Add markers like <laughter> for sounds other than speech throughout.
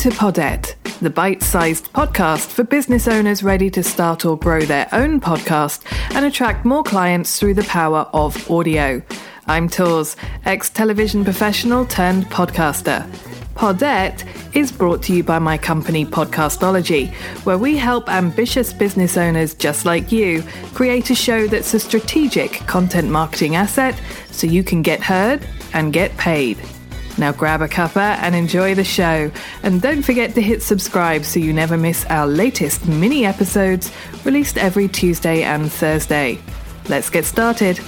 to Podette, the bite sized podcast for business owners ready to start or grow their own podcast and attract more clients through the power of audio. I'm Tors, ex television professional turned podcaster. Podette is brought to you by my company Podcastology, where we help ambitious business owners just like you create a show that's a strategic content marketing asset so you can get heard and get paid. Now grab a cuppa and enjoy the show. And don't forget to hit subscribe so you never miss our latest mini episodes released every Tuesday and Thursday. Let's get started.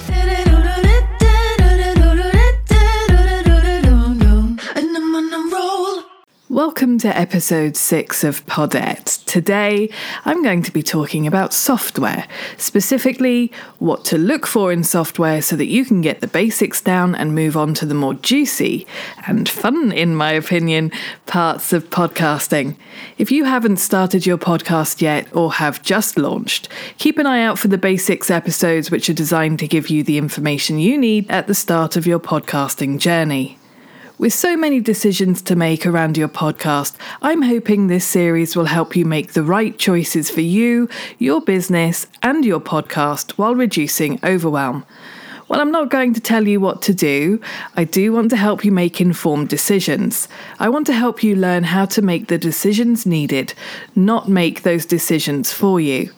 Welcome to episode 6 of Podette. Today, I'm going to be talking about software, specifically what to look for in software so that you can get the basics down and move on to the more juicy and fun, in my opinion, parts of podcasting. If you haven't started your podcast yet or have just launched, keep an eye out for the basics episodes which are designed to give you the information you need at the start of your podcasting journey. With so many decisions to make around your podcast, I'm hoping this series will help you make the right choices for you, your business, and your podcast while reducing overwhelm. While I'm not going to tell you what to do, I do want to help you make informed decisions. I want to help you learn how to make the decisions needed, not make those decisions for you.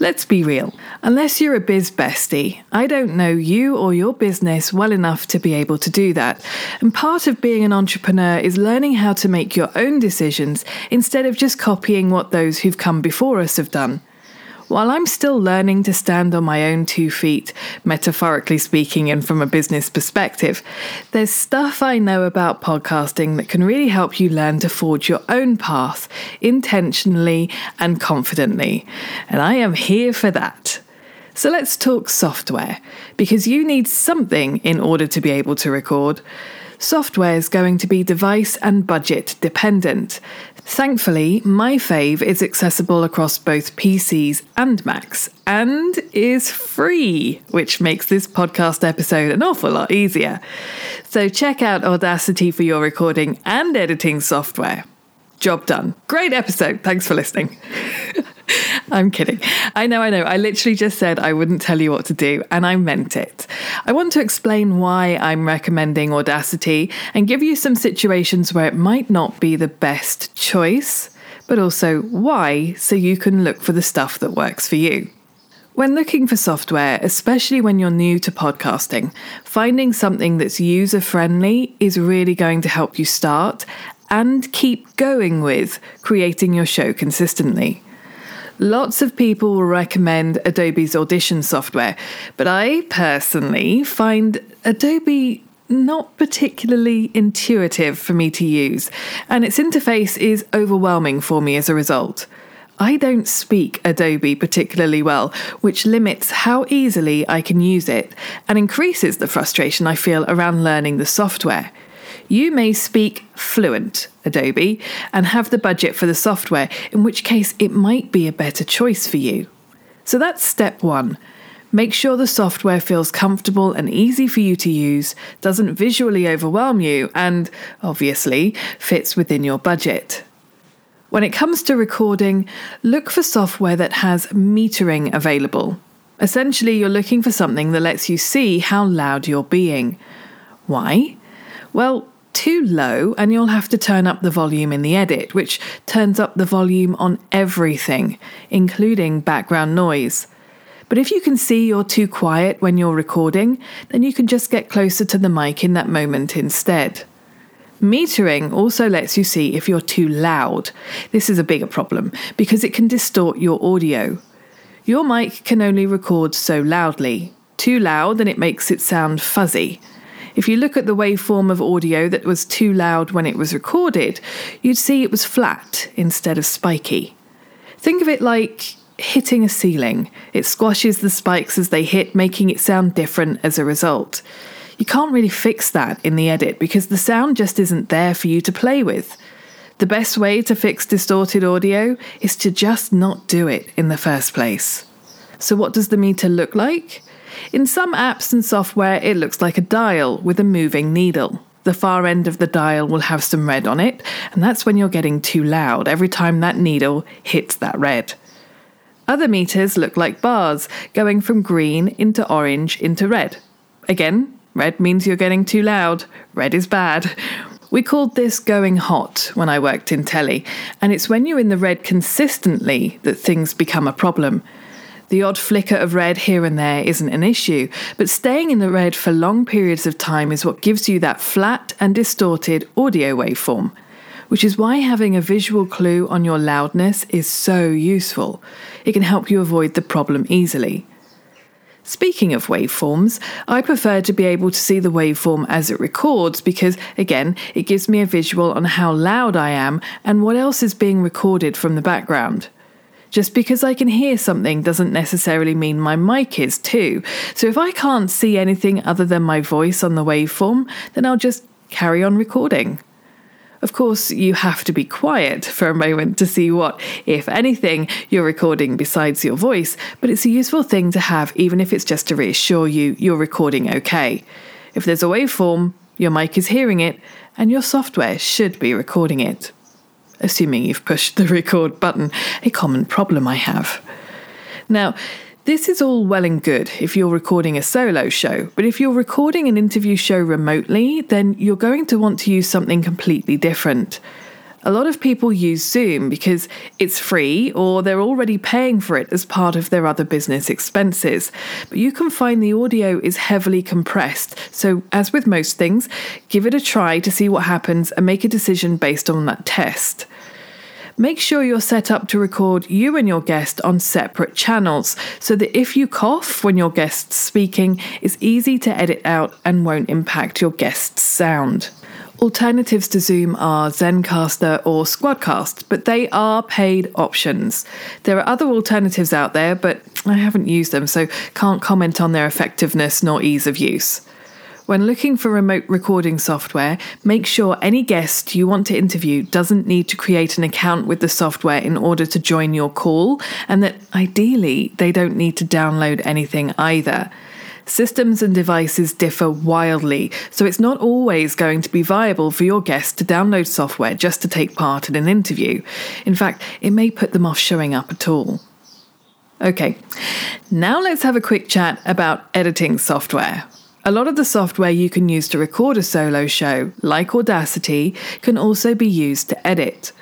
Let's be real. Unless you're a biz bestie, I don't know you or your business well enough to be able to do that. And part of being an entrepreneur is learning how to make your own decisions instead of just copying what those who've come before us have done. While I'm still learning to stand on my own two feet, metaphorically speaking and from a business perspective, there's stuff I know about podcasting that can really help you learn to forge your own path intentionally and confidently. And I am here for that. So let's talk software, because you need something in order to be able to record. Software is going to be device and budget dependent. Thankfully, my fave is accessible across both PCs and Macs and is free, which makes this podcast episode an awful lot easier. So check out Audacity for your recording and editing software. Job done. Great episode. Thanks for listening. <laughs> <laughs> I'm kidding. I know, I know. I literally just said I wouldn't tell you what to do, and I meant it. I want to explain why I'm recommending Audacity and give you some situations where it might not be the best choice, but also why, so you can look for the stuff that works for you. When looking for software, especially when you're new to podcasting, finding something that's user friendly is really going to help you start and keep going with creating your show consistently. Lots of people will recommend Adobe's Audition software, but I personally find Adobe not particularly intuitive for me to use, and its interface is overwhelming for me as a result. I don't speak Adobe particularly well, which limits how easily I can use it and increases the frustration I feel around learning the software. You may speak fluent Adobe and have the budget for the software, in which case it might be a better choice for you. So that's step one. Make sure the software feels comfortable and easy for you to use, doesn't visually overwhelm you, and obviously fits within your budget. When it comes to recording, look for software that has metering available. Essentially, you're looking for something that lets you see how loud you're being. Why? Well, too low, and you'll have to turn up the volume in the edit, which turns up the volume on everything, including background noise. But if you can see you're too quiet when you're recording, then you can just get closer to the mic in that moment instead. Metering also lets you see if you're too loud. This is a bigger problem because it can distort your audio. Your mic can only record so loudly. Too loud and it makes it sound fuzzy. If you look at the waveform of audio that was too loud when it was recorded, you'd see it was flat instead of spiky. Think of it like hitting a ceiling. It squashes the spikes as they hit, making it sound different as a result. You can't really fix that in the edit because the sound just isn't there for you to play with. The best way to fix distorted audio is to just not do it in the first place. So, what does the meter look like? In some apps and software, it looks like a dial with a moving needle. the far end of the dial will have some red on it, and that's when you're getting too loud every time that needle hits that red. Other meters look like bars, going from green into orange into red. Again, red means you're getting too loud, red is bad. We called this going hot when I worked in telly, and it's when you're in the red consistently that things become a problem. The odd flicker of red here and there isn't an issue, but staying in the red for long periods of time is what gives you that flat and distorted audio waveform. Which is why having a visual clue on your loudness is so useful. It can help you avoid the problem easily. Speaking of waveforms, I prefer to be able to see the waveform as it records because, again, it gives me a visual on how loud I am and what else is being recorded from the background. Just because I can hear something doesn't necessarily mean my mic is too. So if I can't see anything other than my voice on the waveform, then I'll just carry on recording. Of course, you have to be quiet for a moment to see what, if anything, you're recording besides your voice, but it's a useful thing to have even if it's just to reassure you you're recording okay. If there's a waveform, your mic is hearing it, and your software should be recording it assuming you've pushed the <laughs> record button, a common problem I have. Now, this is all well and good if you're recording a solo show, but if you're recording an interview show remotely, then you're going to want to use something completely different. A lot of people use Zoom because it's free or they're already paying for it as part of their other business expenses. But you can find the audio is heavily compressed. So, as with most things, give it a try to see what happens and make a decision based on that test. Make sure you're set up to record you and your guest on separate channels so that if you cough when your guest's speaking, it's easy to edit out and won't impact your guest's sound. Alternatives to Zoom are Zencastr or Squadcast, but they are paid options. There are other alternatives out there, but I haven't used them, so can't comment on their effectiveness nor ease of use. When looking for remote recording software, make sure any guest you want to interview doesn't need to create an account with the software in order to join your call, and that ideally they don't need to download anything either. Systems and devices differ wildly, so it's not always going to be viable for your guest to download software just to take part in an interview. In fact, it may put them off showing up at all. Okay, now let's have a quick chat about editing software. A lot of the software you can use to record a solo show, like Audacity, can also be used to edit.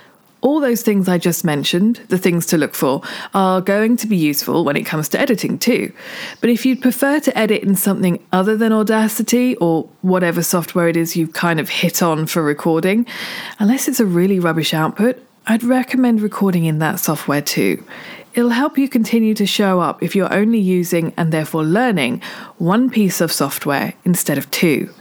All those things I just mentioned, the things to look for, are going to be useful when it comes to editing too. But if you'd prefer to edit in something other than Audacity or whatever software it is you've kind of hit on for recording, unless it's a really rubbish output, I'd recommend recording in that software too. It'll help you continue to show up if you're only using and therefore learning one piece of software instead of two.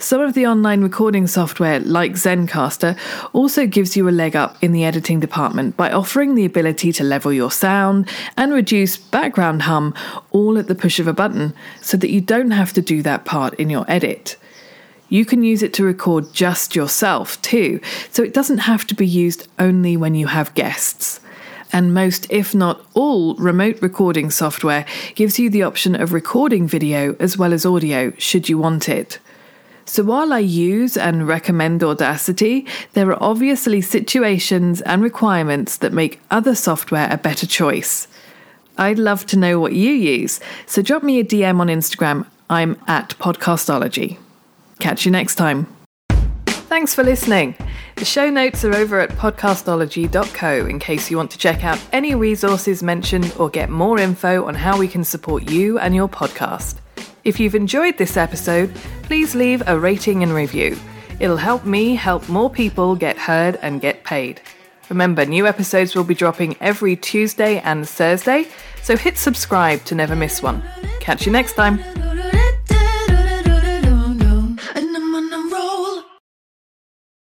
Some of the online recording software, like Zencastr, also gives you a leg up in the editing department by offering the ability to level your sound and reduce background hum all at the push of a button so that you don't have to do that part in your edit. You can use it to record just yourself too, so it doesn't have to be used only when you have guests and most, if not all, remote recording software gives you the option of recording video as well as audio should you want it. So while I use and recommend Audacity, there are obviously situations and requirements that make other software a better choice. I'd love to know what you use, so drop me a DM on Instagram. I'm at Podcastology. Catch you next time. Thanks for listening. The show notes are over at podcastology.co in case you want to check out any resources mentioned or get more info on how we can support you and your podcast. If you've enjoyed this episode, please leave a rating and review. It'll help me help more people get heard and get paid. Remember, new episodes will be dropping every Tuesday and Thursday, so hit subscribe to never miss one. Catch you next time.